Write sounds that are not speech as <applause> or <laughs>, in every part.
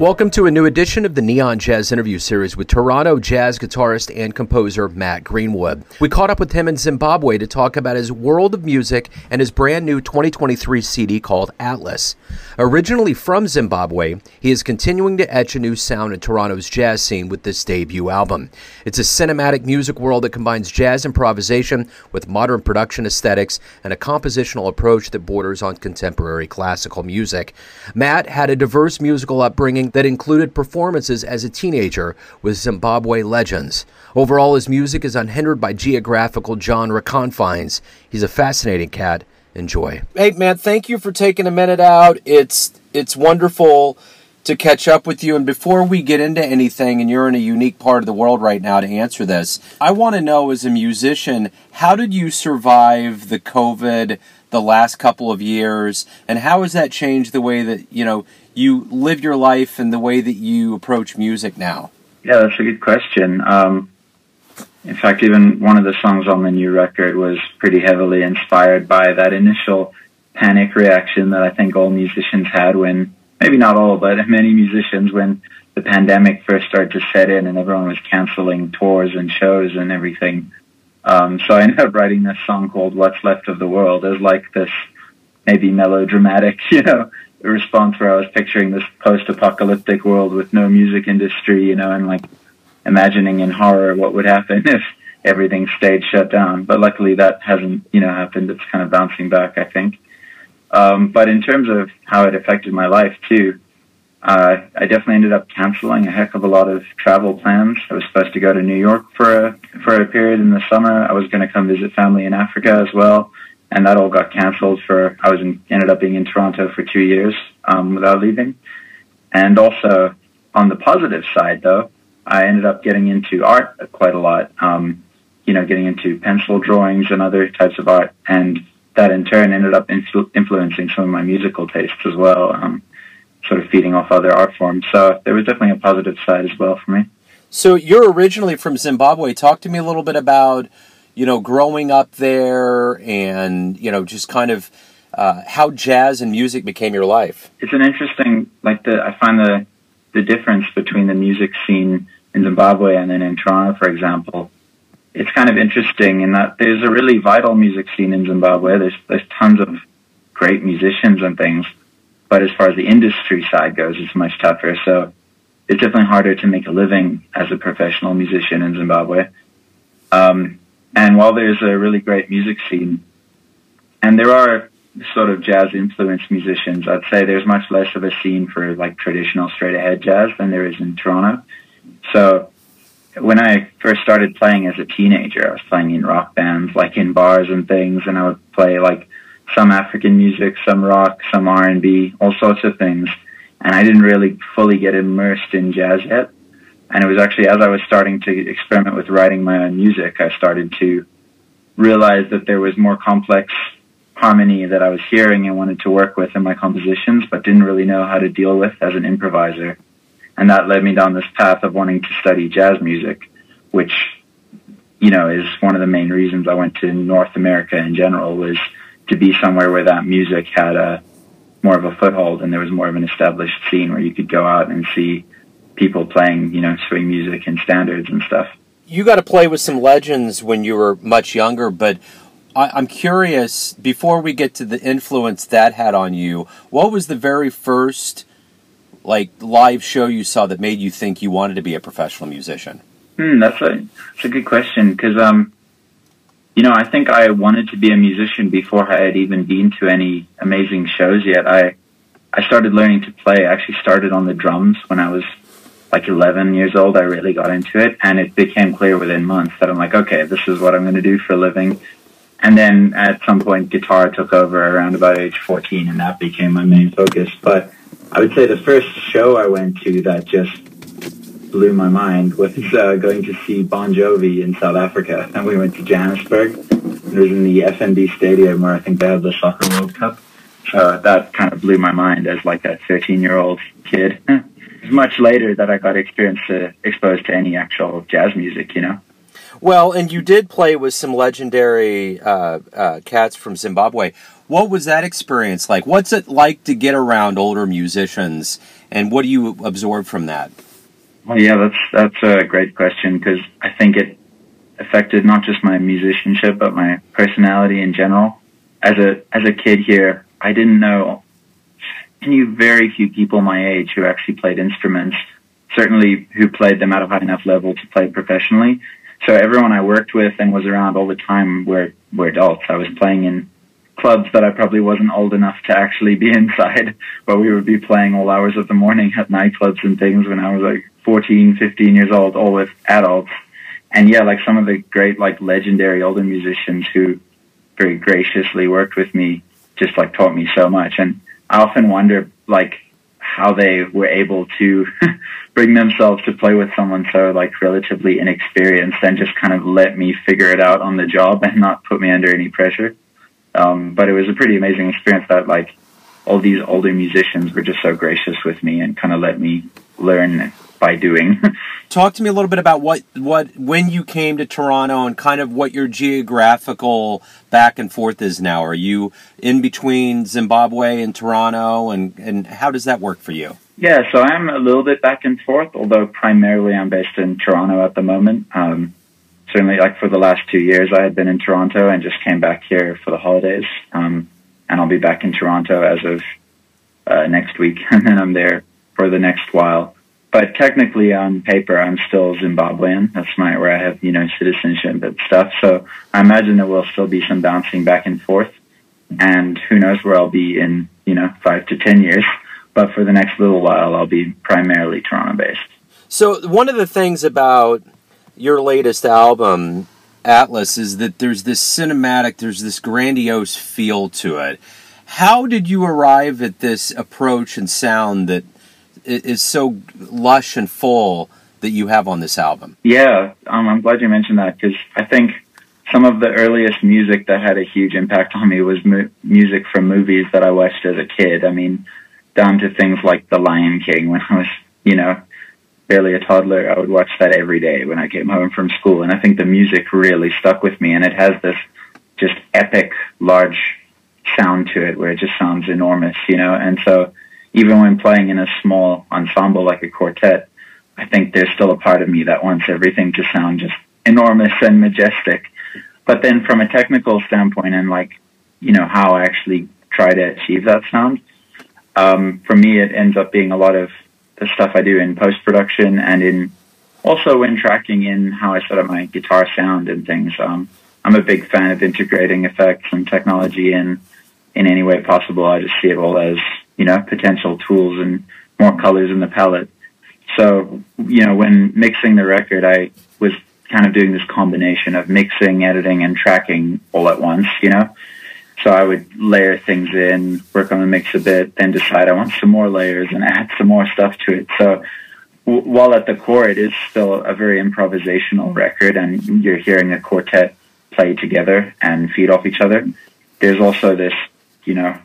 Welcome to a new edition of the Neon Jazz interview series with Toronto jazz guitarist and composer Matt Greenwood. We caught up with him in Zimbabwe to talk about his world of music and his brand new 2023 CD called Atlas. Originally from Zimbabwe, he is continuing to etch a new sound in Toronto's jazz scene with this debut album. It's a cinematic music world that combines jazz improvisation with modern production aesthetics and a compositional approach that borders on contemporary classical music. Matt had a diverse musical upbringing that included performances as a teenager with Zimbabwe legends. Overall, his music is unhindered by geographical genre confines. He's a fascinating cat. Enjoy. Hey, man, thank you for taking a minute out. It's it's wonderful to catch up with you. And before we get into anything, and you're in a unique part of the world right now to answer this, I want to know as a musician, how did you survive the COVID the last couple of years, and how has that changed the way that you know you live your life and the way that you approach music now? Yeah, that's a good question. Um, in fact, even one of the songs on the new record was pretty heavily inspired by that initial panic reaction that I think all musicians had when, maybe not all, but <laughs> many musicians when the pandemic first started to set in and everyone was canceling tours and shows and everything. Um, so I ended up writing this song called What's Left of the World as like this maybe melodramatic, <laughs> you know, response where I was picturing this post-apocalyptic world with no music industry, you know, and like imagining in horror what would happen <laughs> if everything stayed shut down. But luckily that hasn't, you know, happened. It's kind of bouncing back, I think. Um, but in terms of how it affected my life too, uh, I definitely ended up canceling a heck of a lot of travel plans. I was supposed to go to New York for a, for a period in the summer. I was going to come visit family in Africa as well and that all got canceled for I was in, ended up being in Toronto for two years um, without leaving. And also on the positive side, though, I ended up getting into art quite a lot. Um, you know, getting into pencil drawings and other types of art, and that in turn ended up influ- influencing some of my musical tastes as well. Um, sort of feeding off other art forms. So there was definitely a positive side as well for me. So you're originally from Zimbabwe. Talk to me a little bit about you know, growing up there and, you know, just kind of uh, how jazz and music became your life? It's an interesting, like, the, I find the, the difference between the music scene in Zimbabwe and then in Toronto, for example. It's kind of interesting in that there's a really vital music scene in Zimbabwe. There's, there's tons of great musicians and things. But as far as the industry side goes, it's much tougher. So it's definitely harder to make a living as a professional musician in Zimbabwe. Um, and while there's a really great music scene, and there are sort of jazz influenced musicians, I'd say there's much less of a scene for like traditional straight ahead jazz than there is in Toronto. So when I first started playing as a teenager, I was playing in rock bands, like in bars and things, and I would play like some African music, some rock, some R and B, all sorts of things. And I didn't really fully get immersed in jazz yet. And it was actually as I was starting to experiment with writing my own music, I started to realize that there was more complex harmony that I was hearing and wanted to work with in my compositions, but didn't really know how to deal with as an improviser. And that led me down this path of wanting to study jazz music, which, you know, is one of the main reasons I went to North America in general was to be somewhere where that music had a more of a foothold and there was more of an established scene where you could go out and see people playing, you know, swing music and standards and stuff. You got to play with some legends when you were much younger, but I, am curious. Before we get to the influence that had on you, what was the very first like live show you saw that made you think you wanted to be a professional musician? Hmm, that's a that's a good question because um, you know, I think I wanted to be a musician before I had even been to any amazing shows yet. I I started learning to play. I actually started on the drums when I was like 11 years old, I really got into it. And it became clear within months that I'm like, okay, this is what I'm going to do for a living. And then at some point, guitar took over around about age 14, and that became my main focus. But I would say the first show I went to that just blew my mind was uh, going to see Bon Jovi in South Africa. And we went to Johannesburg. It was in the FNB Stadium where I think they had the Soccer World Cup. So that kind of blew my mind as like a 13 year old kid. <laughs> was much later that I got experience to, exposed to any actual jazz music, you know. Well, and you did play with some legendary uh, uh, cats from Zimbabwe. What was that experience like? What's it like to get around older musicians and what do you absorb from that? Well, yeah, that's that's a great question because I think it affected not just my musicianship but my personality in general. As a as a kid here, I didn't know. I knew very few people my age who actually played instruments. Certainly, who played them at a high enough level to play professionally. So everyone I worked with and was around all the time were were adults. I was playing in clubs that I probably wasn't old enough to actually be <laughs> inside, but we would be playing all hours of the morning at nightclubs and things when I was like 14, 15 years old, all with adults. And yeah, like some of the great, like legendary older musicians who very graciously worked with me, just like taught me so much. And I often wonder, like, how they were able to <laughs> bring themselves to play with someone so like relatively inexperienced and just kind of let me figure it out on the job and not put me under any pressure. Um, but it was a pretty amazing experience that like all these older musicians were just so gracious with me and kind of let me learn by doing. <laughs> Talk to me a little bit about what what when you came to Toronto and kind of what your geographical back and forth is now. Are you in between Zimbabwe and Toronto, and and how does that work for you? Yeah, so I'm a little bit back and forth, although primarily I'm based in Toronto at the moment. Um, certainly, like for the last two years, I had been in Toronto and just came back here for the holidays. Um, and I'll be back in Toronto as of uh, next week, <laughs> and then I'm there for the next while but technically on paper I'm still Zimbabwean. That's my where I have you know citizenship and stuff. So I imagine there will still be some bouncing back and forth, and who knows where I'll be in you know five to ten years. But for the next little while, I'll be primarily Toronto based. So one of the things about your latest album, Atlas, is that there's this cinematic, there's this grandiose feel to it. How did you arrive at this approach and sound that is so lush and full that you have on this album. Yeah, um, I'm glad you mentioned that because I think some of the earliest music that had a huge impact on me was mu- music from movies that I watched as a kid. I mean, down to things like The Lion King when I was, you know, barely a toddler. I would watch that every day when I came home from school. And I think the music really stuck with me. And it has this just epic, large sound to it where it just sounds enormous, you know? And so even when playing in a small ensemble like a quartet, I think there's still a part of me that wants everything to sound just enormous and majestic. But then from a technical standpoint and like, you know, how I actually try to achieve that sound, um, for me, it ends up being a lot of the stuff I do in post production and in also when tracking in how I set up my guitar sound and things. Um, I'm a big fan of integrating effects and technology in in any way possible. I just see it all as you know, potential tools and more colors in the palette. So, you know, when mixing the record, I was kind of doing this combination of mixing, editing, and tracking all at once, you know? So I would layer things in, work on the mix a bit, then decide I want some more layers and add some more stuff to it. So w- while at the core it is still a very improvisational record and you're hearing a quartet play together and feed off each other, there's also this, you know,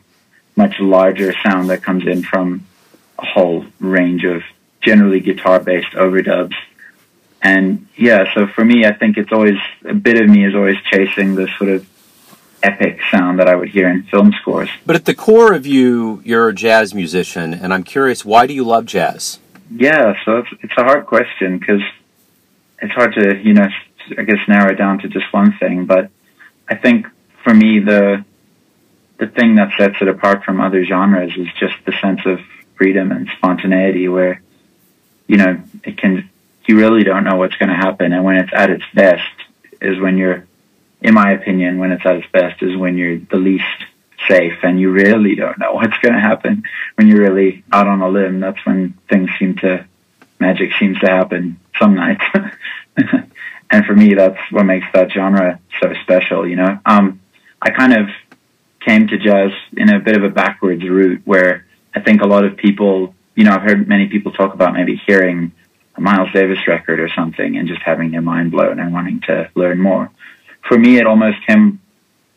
much larger sound that comes in from a whole range of generally guitar based overdubs. And yeah, so for me, I think it's always a bit of me is always chasing the sort of epic sound that I would hear in film scores. But at the core of you, you're a jazz musician, and I'm curious, why do you love jazz? Yeah, so it's, it's a hard question because it's hard to, you know, I guess narrow it down to just one thing. But I think for me, the the thing that sets it apart from other genres is just the sense of freedom and spontaneity where, you know, it can, you really don't know what's going to happen. And when it's at its best is when you're, in my opinion, when it's at its best is when you're the least safe and you really don't know what's going to happen. When you're really out on a limb, that's when things seem to, magic seems to happen some nights. <laughs> and for me, that's what makes that genre so special, you know? Um, I kind of, came to jazz in a bit of a backwards route where I think a lot of people, you know, I've heard many people talk about maybe hearing a Miles Davis record or something and just having their mind blown and wanting to learn more. For me, it almost came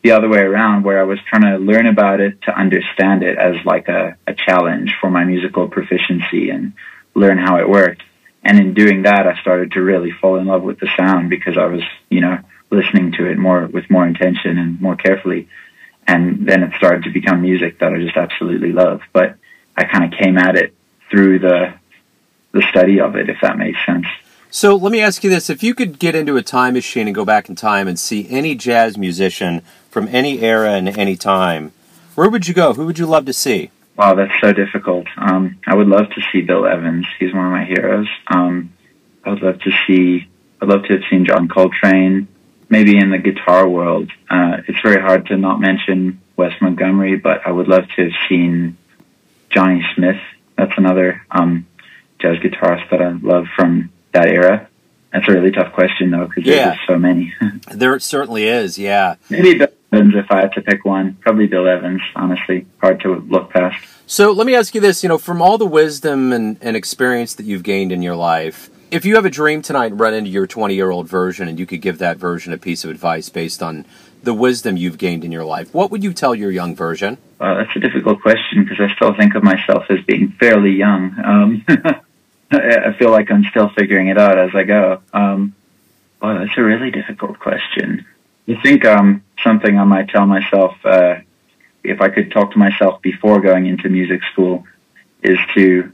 the other way around where I was trying to learn about it to understand it as like a, a challenge for my musical proficiency and learn how it worked. And in doing that, I started to really fall in love with the sound because I was, you know, listening to it more with more intention and more carefully and then it started to become music that I just absolutely love. But I kind of came at it through the the study of it, if that makes sense. So let me ask you this: If you could get into a time machine and go back in time and see any jazz musician from any era and any time, where would you go? Who would you love to see? Wow, that's so difficult. Um, I would love to see Bill Evans. He's one of my heroes. Um, I would love to see. I'd love to have seen John Coltrane. Maybe in the guitar world, uh, it's very hard to not mention Wes Montgomery, but I would love to have seen Johnny Smith. That's another um, jazz guitarist that I love from that era. That's a really tough question, though, because yeah. there's so many. <laughs> there certainly is, yeah. Maybe Bill Evans, if I had to pick one. Probably Bill Evans, honestly. Hard to look past. So let me ask you this, you know, from all the wisdom and, and experience that you've gained in your life, if you have a dream tonight and run into your 20 year old version and you could give that version a piece of advice based on the wisdom you've gained in your life, what would you tell your young version? Well, that's a difficult question because I still think of myself as being fairly young. Um, <laughs> I feel like I'm still figuring it out as I go. Um, well, that's a really difficult question. I think um, something I might tell myself uh, if I could talk to myself before going into music school is to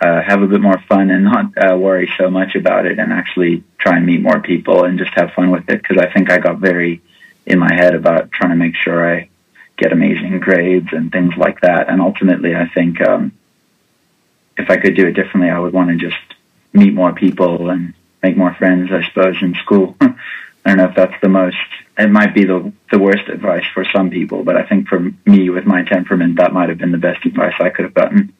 uh, have a bit more fun and not uh, worry so much about it and actually try and meet more people and just have fun with it because I think I got very in my head about trying to make sure I get amazing grades and things like that. And ultimately, I think um, if I could do it differently, I would want to just meet more people and make more friends, I suppose, in school. <laughs> I don't know if that's the most, it might be the, the worst advice for some people, but I think for me with my temperament, that might have been the best advice I could have gotten.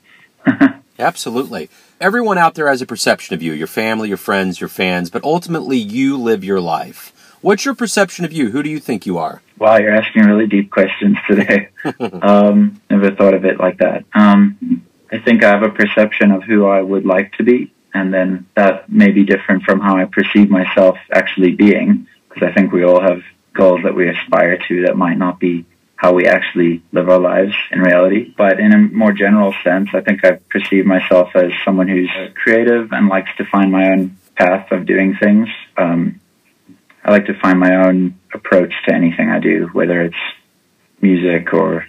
<laughs> Absolutely. Everyone out there has a perception of you, your family, your friends, your fans, but ultimately you live your life. What's your perception of you? Who do you think you are? Wow, you're asking really deep questions today. <laughs> um, never thought of it like that. Um, I think I have a perception of who I would like to be, and then that may be different from how I perceive myself actually being, because I think we all have goals that we aspire to that might not be how we actually live our lives in reality. But in a more general sense, I think I perceive myself as someone who's creative and likes to find my own path of doing things. Um, I like to find my own approach to anything I do, whether it's music or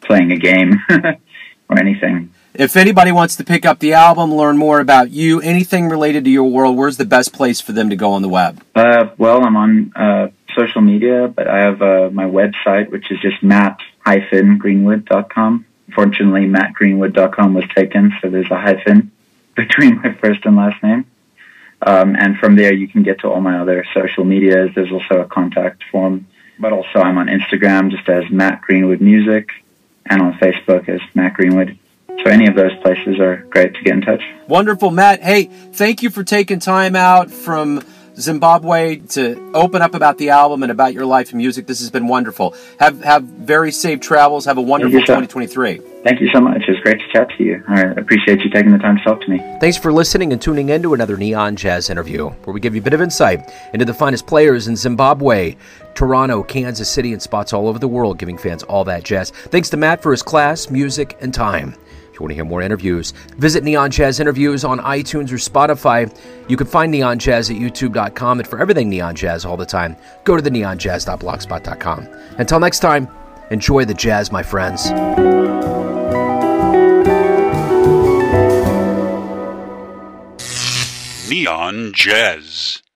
playing a game <laughs> or anything. If anybody wants to pick up the album, learn more about you, anything related to your world, where's the best place for them to go on the web? Uh, well, I'm on uh, social media, but I have uh, my website, which is just matt-greenwood.com. Fortunately, mattgreenwood.com was taken, so there's a hyphen <laughs> between my first and last name. Um, and from there, you can get to all my other social medias. There's also a contact form, but also I'm on Instagram just as Matt Greenwood Music and on Facebook as Matt Greenwood. So any of those places are great to get in touch. Wonderful, Matt. Hey, thank you for taking time out from Zimbabwe to open up about the album and about your life and music. This has been wonderful. Have have very safe travels. Have a wonderful 2023. Thank you so much. It was great to chat to you. I appreciate you taking the time to talk to me. Thanks for listening and tuning in to another Neon Jazz interview, where we give you a bit of insight into the finest players in Zimbabwe, Toronto, Kansas City, and spots all over the world, giving fans all that jazz. Thanks to Matt for his class, music, and time. You want to hear more interviews, visit Neon Jazz Interviews on iTunes or Spotify. You can find Neon Jazz at youtube.com. And for everything Neon Jazz all the time, go to the neonjazz.blogspot.com. Until next time, enjoy the jazz, my friends. Neon Jazz.